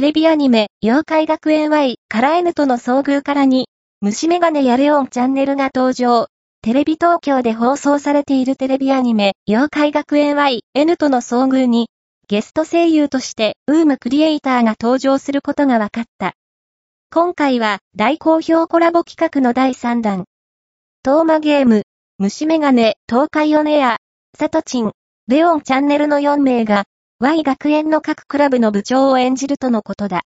テレビアニメ、妖怪学園 Y から N との遭遇からに、虫眼鏡やレオンチャンネルが登場。テレビ東京で放送されているテレビアニメ、妖怪学園 Y N との遭遇に、ゲスト声優として、ウームクリエイターが登場することが分かった。今回は、大好評コラボ企画の第3弾。トーマゲーム、虫眼鏡、東海オネア、サトチン、レオンチャンネルの4名が、Y 学園の各クラブの部長を演じるとのことだ。